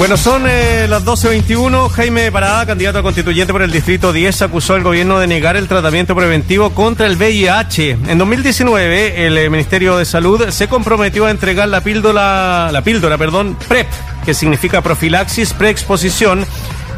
Bueno, son eh, las 12.21. Jaime Parada, candidato a constituyente por el Distrito 10, acusó al gobierno de negar el tratamiento preventivo contra el VIH. En 2019, el eh, Ministerio de Salud se comprometió a entregar la píldora, la píldora, perdón, PrEP, que significa profilaxis preexposición,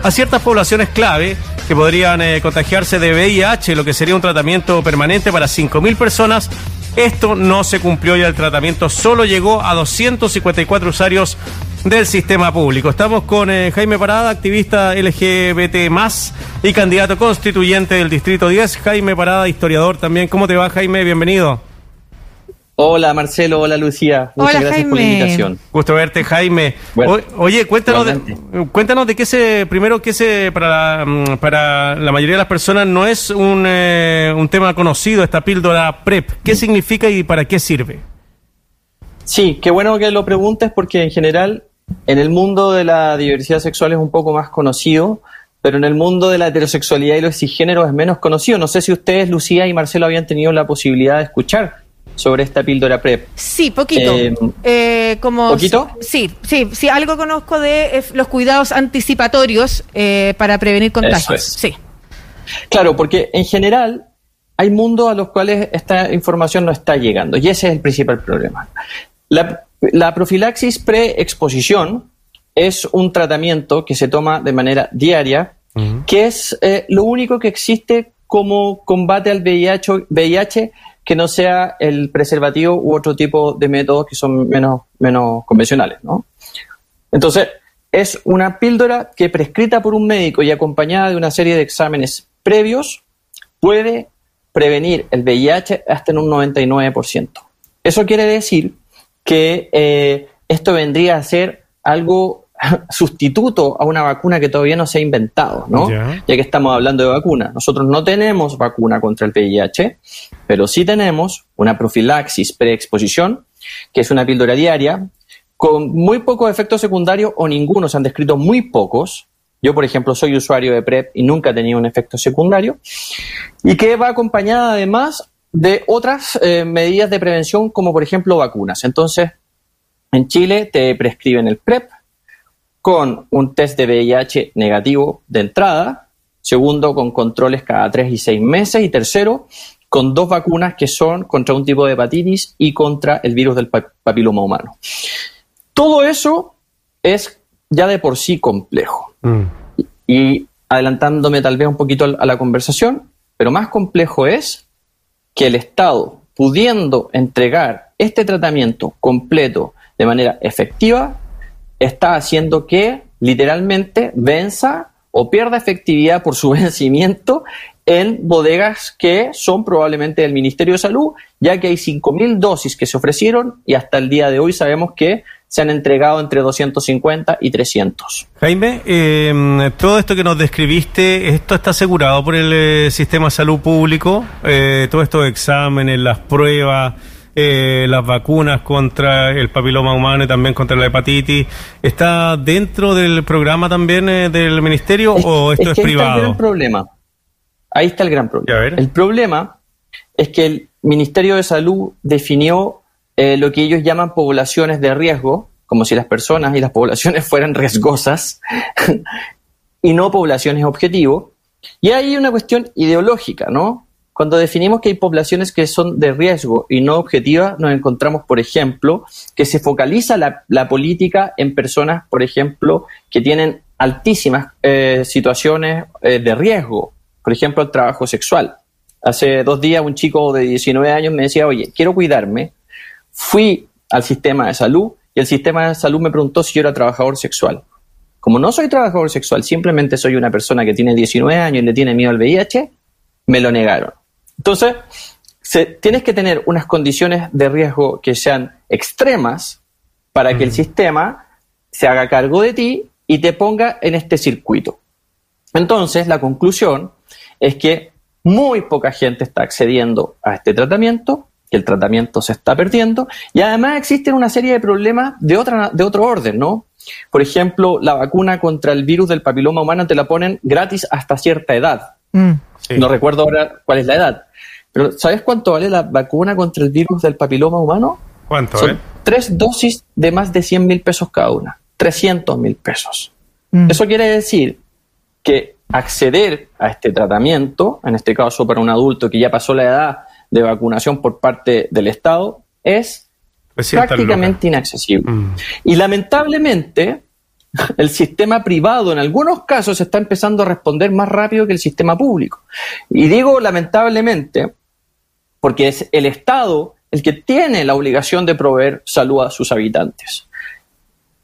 a ciertas poblaciones clave que podrían eh, contagiarse de VIH, lo que sería un tratamiento permanente para 5.000 personas. Esto no se cumplió y el tratamiento solo llegó a 254 usuarios del sistema público. Estamos con eh, Jaime Parada, activista LGBT más y candidato constituyente del Distrito 10. Jaime Parada, historiador también. ¿Cómo te va, Jaime? Bienvenido. Hola Marcelo, hola Lucía. Muchas hola, gracias por la invitación. Gusto verte, Jaime. oye, cuéntanos de, cuéntanos de qué se, primero, qué se, para, mm, para la mayoría de las personas no es un, eh, un tema conocido, esta píldora PrEP. ¿Qué significa y para qué sirve? Sí, qué bueno que lo preguntes porque en general en el mundo de la diversidad sexual es un poco más conocido, pero en el mundo de la heterosexualidad y los cisgéneros es menos conocido. No sé si ustedes, Lucía y Marcelo, habían tenido la posibilidad de escuchar sobre esta píldora PrEP. Sí, poquito. Eh, eh, como, ¿Poquito? Sí, sí, sí, algo conozco de eh, los cuidados anticipatorios para prevenir contagios. Sí. Claro, porque en general hay mundos a los cuales esta información no está llegando y ese es el principal problema. La, la profilaxis preexposición es un tratamiento que se toma de manera diaria, que es eh, lo único que existe como combate al VIH, VIH, que no sea el preservativo u otro tipo de métodos que son menos, menos convencionales. ¿no? Entonces, es una píldora que prescrita por un médico y acompañada de una serie de exámenes previos puede prevenir el VIH hasta en un 99%. Eso quiere decir que eh, esto vendría a ser algo sustituto a una vacuna que todavía no se ha inventado, ¿no? Ya que estamos hablando de vacuna. Nosotros no tenemos vacuna contra el VIH, pero sí tenemos una profilaxis preexposición, que es una píldora diaria, con muy pocos efectos secundarios o ninguno, se han descrito muy pocos. Yo, por ejemplo, soy usuario de PrEP y nunca he tenido un efecto secundario, y que va acompañada además de otras eh, medidas de prevención, como por ejemplo vacunas. Entonces, en Chile te prescriben el PrEP con un test de VIH negativo de entrada, segundo, con controles cada tres y seis meses, y tercero, con dos vacunas que son contra un tipo de hepatitis y contra el virus del papiloma humano. Todo eso es ya de por sí complejo. Mm. Y adelantándome tal vez un poquito a la conversación, pero más complejo es que el Estado, pudiendo entregar este tratamiento completo de manera efectiva, está haciendo que literalmente venza o pierda efectividad por su vencimiento en bodegas que son probablemente del Ministerio de Salud, ya que hay 5.000 dosis que se ofrecieron y hasta el día de hoy sabemos que se han entregado entre 250 y 300. Jaime, eh, todo esto que nos describiste, ¿esto está asegurado por el eh, sistema de salud público? Eh, todos estos exámenes, las pruebas, eh, las vacunas contra el papiloma humano y también contra la hepatitis, ¿está dentro del programa también del ministerio o esto es, es privado? Ahí está el gran problema. Ahí está el gran problema. El problema es que el Ministerio de Salud definió eh, lo que ellos llaman poblaciones de riesgo, como si las personas y las poblaciones fueran riesgosas y no poblaciones objetivo. Y hay una cuestión ideológica, ¿no? Cuando definimos que hay poblaciones que son de riesgo y no objetivas, nos encontramos, por ejemplo, que se focaliza la, política en personas, por ejemplo, que tienen altísimas eh, situaciones eh, de riesgo, por ejemplo, el trabajo sexual. Hace dos días un chico de 19 años me decía, oye, quiero cuidarme, Fui al sistema de salud y el sistema de salud me preguntó si yo era trabajador sexual. Como no soy trabajador sexual, simplemente soy una persona que tiene 19 años y le tiene miedo al VIH, me lo negaron. Entonces, tienes que tener unas condiciones de riesgo que sean extremas para que el sistema se haga cargo de ti y te ponga en este circuito. Entonces, la conclusión es que muy poca gente está accediendo a este tratamiento que el tratamiento se está perdiendo y además existen una serie de problemas de, otra, de otro orden, ¿no? Por ejemplo, la vacuna contra el virus del papiloma humano te la ponen gratis hasta cierta edad. Mm. No recuerdo ahora cuál es la edad. Pero ¿sabes cuánto vale la vacuna contra el virus del papiloma humano? ¿Cuánto? Son tres dosis de más de 100 mil pesos cada una. 300 mil pesos. Mm. Eso quiere decir que acceder a este tratamiento, en este caso para un adulto que ya pasó la edad de vacunación por parte del Estado, es prácticamente inaccesible. Mm. Y lamentablemente, el sistema privado en algunos casos está empezando a responder más rápido que el sistema público. Y digo lamentablemente porque es el Estado el que tiene la obligación de proveer salud a sus habitantes.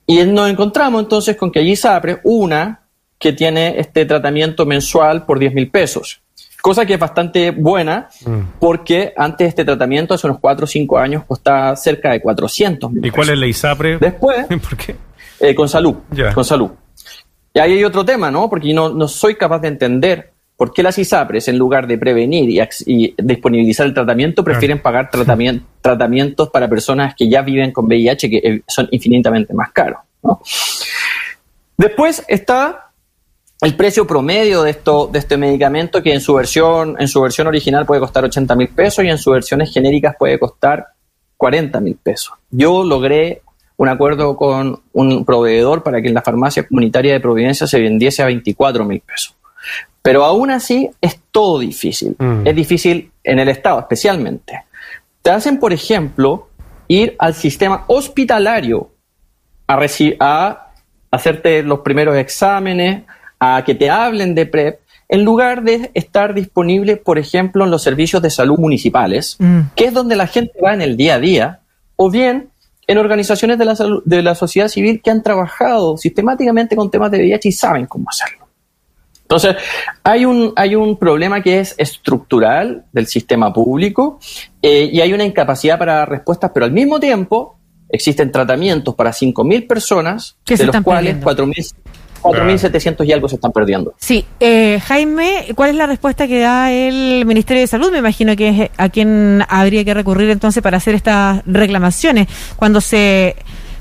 Y nos encontramos entonces con que allí se abre una que tiene este tratamiento mensual por 10 mil pesos. Cosa que es bastante buena mm. porque antes este tratamiento, hace unos 4 o 5 años, costaba cerca de 400 mil ¿Y cuál es la ISAPRE? Después, ¿por qué? Eh, con salud, con salud. Y ahí hay otro tema, ¿no? Porque no, no soy capaz de entender por qué las ISAPRES, en lugar de prevenir y, disponibilizar el tratamiento, prefieren pagar tratamientos para personas que ya viven con VIH, que eh, son infinitamente más caros. ¿no? Después está el precio promedio de, esto, de este medicamento que en su versión, en su versión original puede costar 80 mil pesos y en sus versiones genéricas puede costar 40 mil pesos. Yo logré un acuerdo con un proveedor para que en la farmacia comunitaria de Providencia se vendiese a 24 mil pesos. Pero aún así es todo difícil. Mm. Es difícil en el Estado especialmente. Te hacen, por ejemplo, ir al sistema hospitalario a, a hacerte los primeros exámenes, a que te hablen de PrEP, en lugar de estar disponible, por ejemplo, en los servicios de salud municipales, mm. que es donde la gente va en el día a día, o bien en organizaciones de la, de la sociedad civil que han trabajado sistemáticamente con temas de VIH y saben cómo hacerlo. Entonces, hay un, hay un problema que es estructural del sistema público eh, y hay una incapacidad para dar respuestas, pero al mismo tiempo existen tratamientos para 5.000 personas, de los cuales 4.000 4.700 y algo se están perdiendo. Sí, eh, Jaime, ¿cuál es la respuesta que da el Ministerio de Salud? Me imagino que es a quien habría que recurrir entonces para hacer estas reclamaciones. Cuando se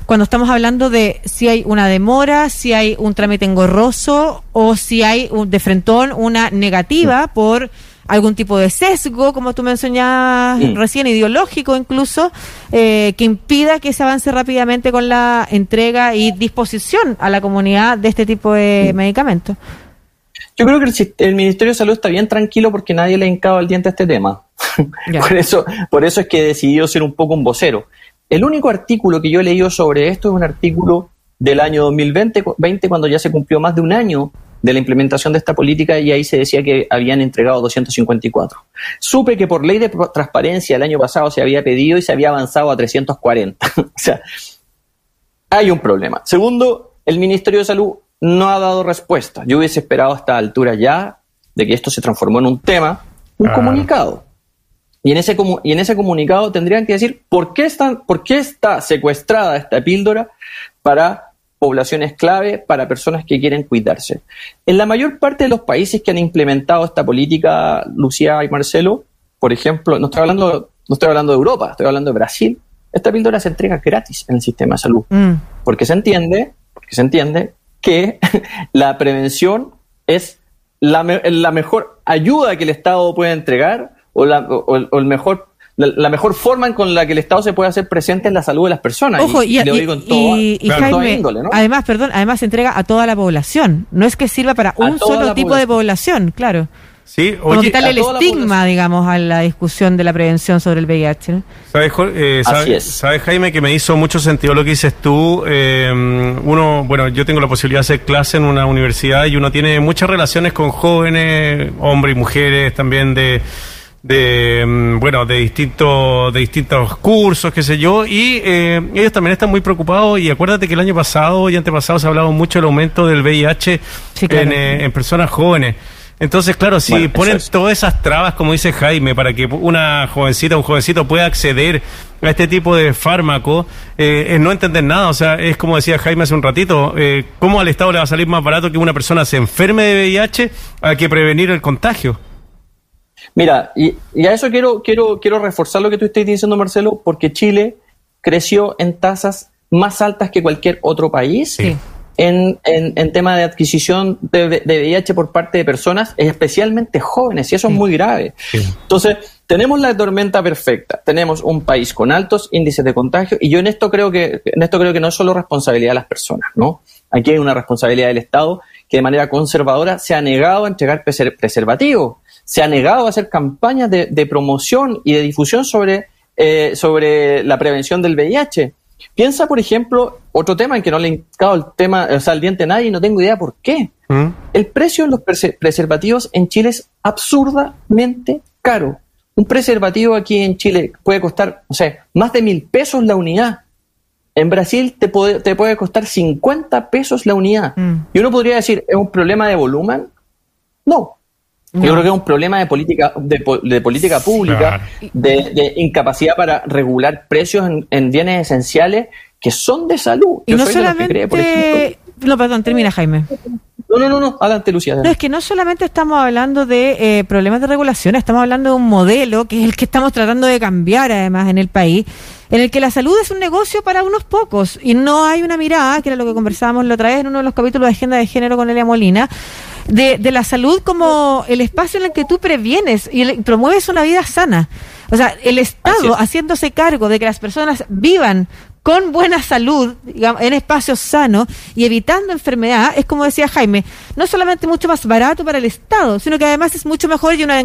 cuando estamos hablando de si hay una demora, si hay un trámite engorroso o si hay un, de frentón una negativa por algún tipo de sesgo, como tú mencionabas recién, ideológico incluso, eh, que impida que se avance rápidamente con la entrega y disposición a la comunidad de este tipo de medicamentos. Yo creo que el, Ministerio de Salud está bien tranquilo porque nadie le ha hincado el diente a este tema. por, eso, por eso es que he decidido ser un poco un vocero. El único artículo que yo he leído sobre esto es un artículo del año 2020, 20, cuando ya se cumplió más de un año de la implementación de esta política y ahí se decía que habían entregado 254. Supe que por ley de transparencia el año pasado se había pedido y se había avanzado a 340. o sea, hay un problema. Segundo, el Ministerio de Salud no ha dado respuesta. Yo hubiese esperado a esta altura ya de que esto se transformó en un tema, un ah. comunicado. Y en, ese, y en ese comunicado tendrían que decir por qué, están, por qué está secuestrada esta píldora para poblaciones clave para personas que quieren cuidarse. En la mayor parte de los países que han implementado esta política, Lucía y Marcelo, por ejemplo, no estoy hablando, no estoy hablando de Europa, estoy hablando de Brasil, esta píldora se entrega gratis en el sistema de salud. Mm. Porque se entiende, porque se entiende que la prevención es la, la, mejor ayuda que el Estado puede entregar o, la, o el mejor la, mejor forma con la que el Estado se puede hacer presente en la salud de las personas. Ojo, y, además, perdón, además se entrega a toda la población. No es que sirva para un solo tipo de población, claro. Sí, oye, quitarle el estigma, digamos, a la discusión de la prevención sobre el VIH. ¿Sabes, eh, sabes, Jaime, que me hizo mucho sentido lo que dices tú? Eh, uno, bueno, yo tengo la posibilidad de hacer clase en una universidad y uno tiene muchas relaciones con jóvenes, hombres y mujeres también de de mm, bueno de distintos de distintos cursos qué sé yo y eh, ellos también están muy preocupados y acuérdate que el año pasado y antepasado se ha hablado mucho del aumento del VIH eh, en, personas jóvenes. Entonces claro si ponen todas esas trabas como dice Jaime para que una jovencita un jovencito pueda acceder a este tipo de fármaco eh, es no entender nada. O sea es como decía Jaime hace un ratito cómo al Estado le va a salir más barato que una persona se enferme de VIH a que prevenir el contagio Mira, y, a eso quiero, quiero, quiero reforzar lo que tú estás diciendo, Marcelo, porque Chile creció en tasas más altas que cualquier otro país. En, en, tema de adquisición de, VIH por parte de personas, especialmente jóvenes, y eso es muy grave. Entonces, tenemos la tormenta perfecta, tenemos un país con altos índices de contagio y yo en esto creo que en esto creo que no es solo responsabilidad de las personas, ¿no? Aquí hay una responsabilidad del Estado que de manera conservadora se ha negado a entregar preservativos, se ha negado a hacer campañas de, promoción y de difusión sobre, eh, sobre la prevención del VIH. Piensa, por ejemplo, otro tema en que no le he indicado el tema, o sea, el diente a nadie y no tengo idea por qué. ¿Mm? El precio de los preservativos en Chile es absurdamente caro. Un preservativo aquí en Chile puede costar, o sea, más de mil pesos la unidad. En Brasil te puede, te puede costar 50 pesos la unidad. Mm. Y uno podría decir, ¿es un problema de volumen? No. Yo creo que es un problema de política, de, política pública, de, incapacidad para regular precios en, bienes esenciales que son de salud. Y no solamente... no, perdón, termina Jaime. No, no, no, no, adelante Lucía. No, es que no solamente estamos hablando de eh, problemas de regulación, estamos hablando de un modelo que es el que estamos tratando de cambiar además en el país, en el que la salud es un negocio para unos pocos y no hay una mirada, que era lo que conversábamos la otra vez en uno de los capítulos de Agenda de Género con Elia Molina, de, de la salud como el espacio en el que tú previenes y promueves una vida sana. O sea, el Estado haciéndose cargo de que las personas vivan con buena salud, digamos, en espacios sanos y evitando enfermedad, es como decía Jaime, no solamente mucho más barato para el Estado, sino que además es mucho mejor y una,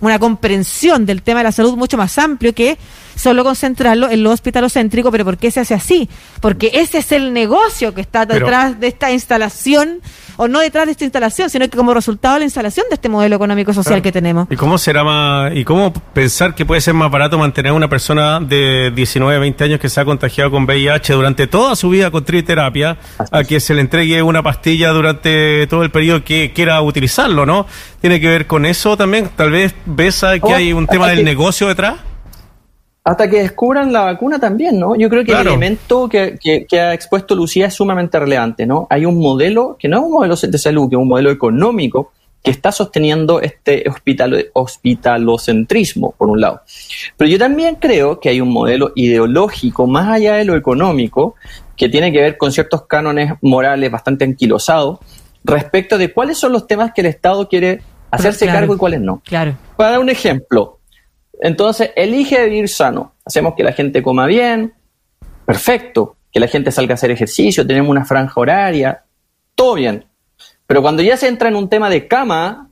una comprensión del tema de la salud mucho más amplio que solo concentrarlo en lo hospitalocéntrico, pero ¿por qué se hace así? Porque ese es el negocio que está detrás de esta instalación o no detrás de esta instalación, sino que como resultado de la instalación de este modelo económico social que tenemos. ¿Y cómo será más, y cómo pensar que puede ser más barato mantener a una persona de 19, 20 años que se ha contagiado con VIH durante toda su vida con triterapia, a que se le entregue una pastilla durante todo el periodo que quiera utilizarlo, ¿no? Tiene que ver con eso también, tal vez ves que oh, hay un tema del negocio detrás hasta que descubran la vacuna también, ¿no? Yo creo que el elemento que, ha expuesto Lucía es sumamente relevante, ¿no? Hay un modelo, que no es un modelo de salud, que es un modelo económico, que está sosteniendo este hospitalocentrismo, por un lado. Pero yo también creo que hay un modelo ideológico, más allá de lo económico, que tiene que ver con ciertos cánones morales bastante anquilosados, respecto de cuáles son los temas que el Estado quiere hacerse cargo y cuáles no. Claro. Para dar un ejemplo, entonces, elige vivir sano. Hacemos que la gente coma bien, perfecto. Que la gente salga a hacer ejercicio, tenemos una franja horaria, todo bien. Pero cuando ya se entra en un tema de cama,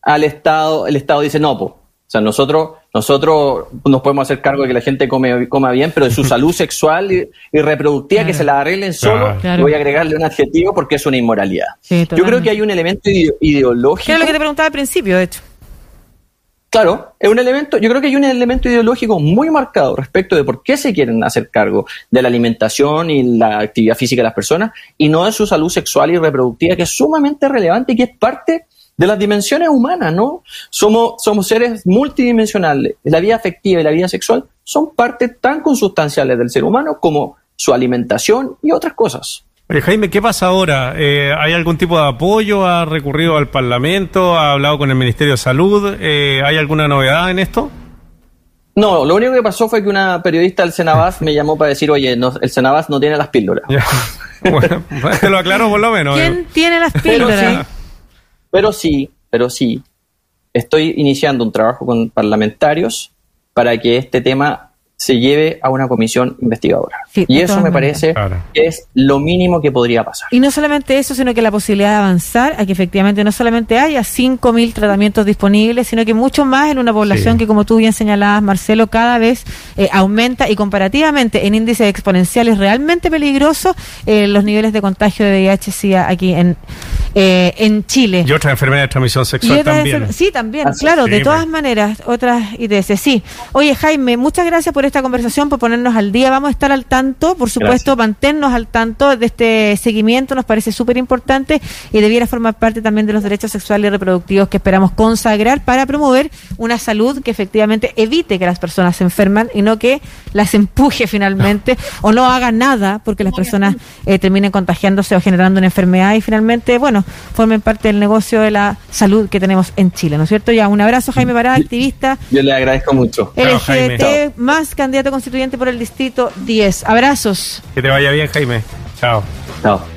al Estado, el Estado dice, no, pues, o sea, nosotros, nosotros nos podemos hacer cargo de que la gente come, coma bien, pero de su salud sexual y, reproductiva que se la arreglen solo, voy a agregarle un adjetivo porque es una inmoralidad. Yo creo que hay un elemento ideológico. es lo que te preguntaba al principio, de hecho. Claro, es un elemento, yo creo que hay un elemento ideológico muy marcado respecto de por qué se quieren hacer cargo de la alimentación y la actividad física de las personas y no de su salud sexual y reproductiva, que es sumamente relevante y que es parte de las dimensiones humanas, ¿no? Somos, somos seres multidimensionales. La vida afectiva y la vida sexual son partes tan consustanciales del ser humano como su alimentación y otras cosas. Jaime, ¿qué pasa ahora? Eh, ¿Hay algún tipo de apoyo? ¿Ha recurrido al Parlamento? ¿Ha hablado con el Ministerio de Salud? Eh, ¿Hay alguna novedad en esto? No, lo único que pasó fue que una periodista del Senabas me llamó para decir, oye, el Senabas no tiene las píldoras. bueno, te lo aclaro por lo menos. ¿Quién tiene las píldoras? Pero sí, pero sí, estoy iniciando un trabajo con parlamentarios para que este tema se lleve a una comisión investigadora. y eso me parece que es lo mínimo que podría pasar. Y no solamente eso, sino que la posibilidad de avanzar a que efectivamente no solamente haya 5.000 tratamientos disponibles, sino que mucho más en una población que, como tú bien señalabas, Marcelo, cada vez eh, aumenta y comparativamente en índices exponenciales realmente peligrosos eh, los niveles de contagio de VIH-Sida aquí en, eh, en Chile. Y otras enfermedades de transmisión sexual también. sí, también, claro, de todas maneras, otras ITS. Sí. Oye, Jaime, muchas gracias por esta conversación, por ponernos al día. Vamos a estar al tanto, por supuesto, mantenernos al tanto de este seguimiento, nos parece súper importante y debiera formar parte también de los derechos sexuales y reproductivos que esperamos consagrar para promover una salud que efectivamente evite que las personas se enferman y no que las empuje finalmente o no haga nada porque las personas eh, terminen contagiándose o generando una enfermedad y finalmente, bueno, formen parte del negocio de la salud que tenemos en Chile, ¿no es cierto? Ya, un abrazo, Jaime Parada, activista. Yo le agradezco mucho. LGBT, más candidato constituyente por el distrito 10. Abrazos. Que te vaya bien, Jaime. Chao. Chao.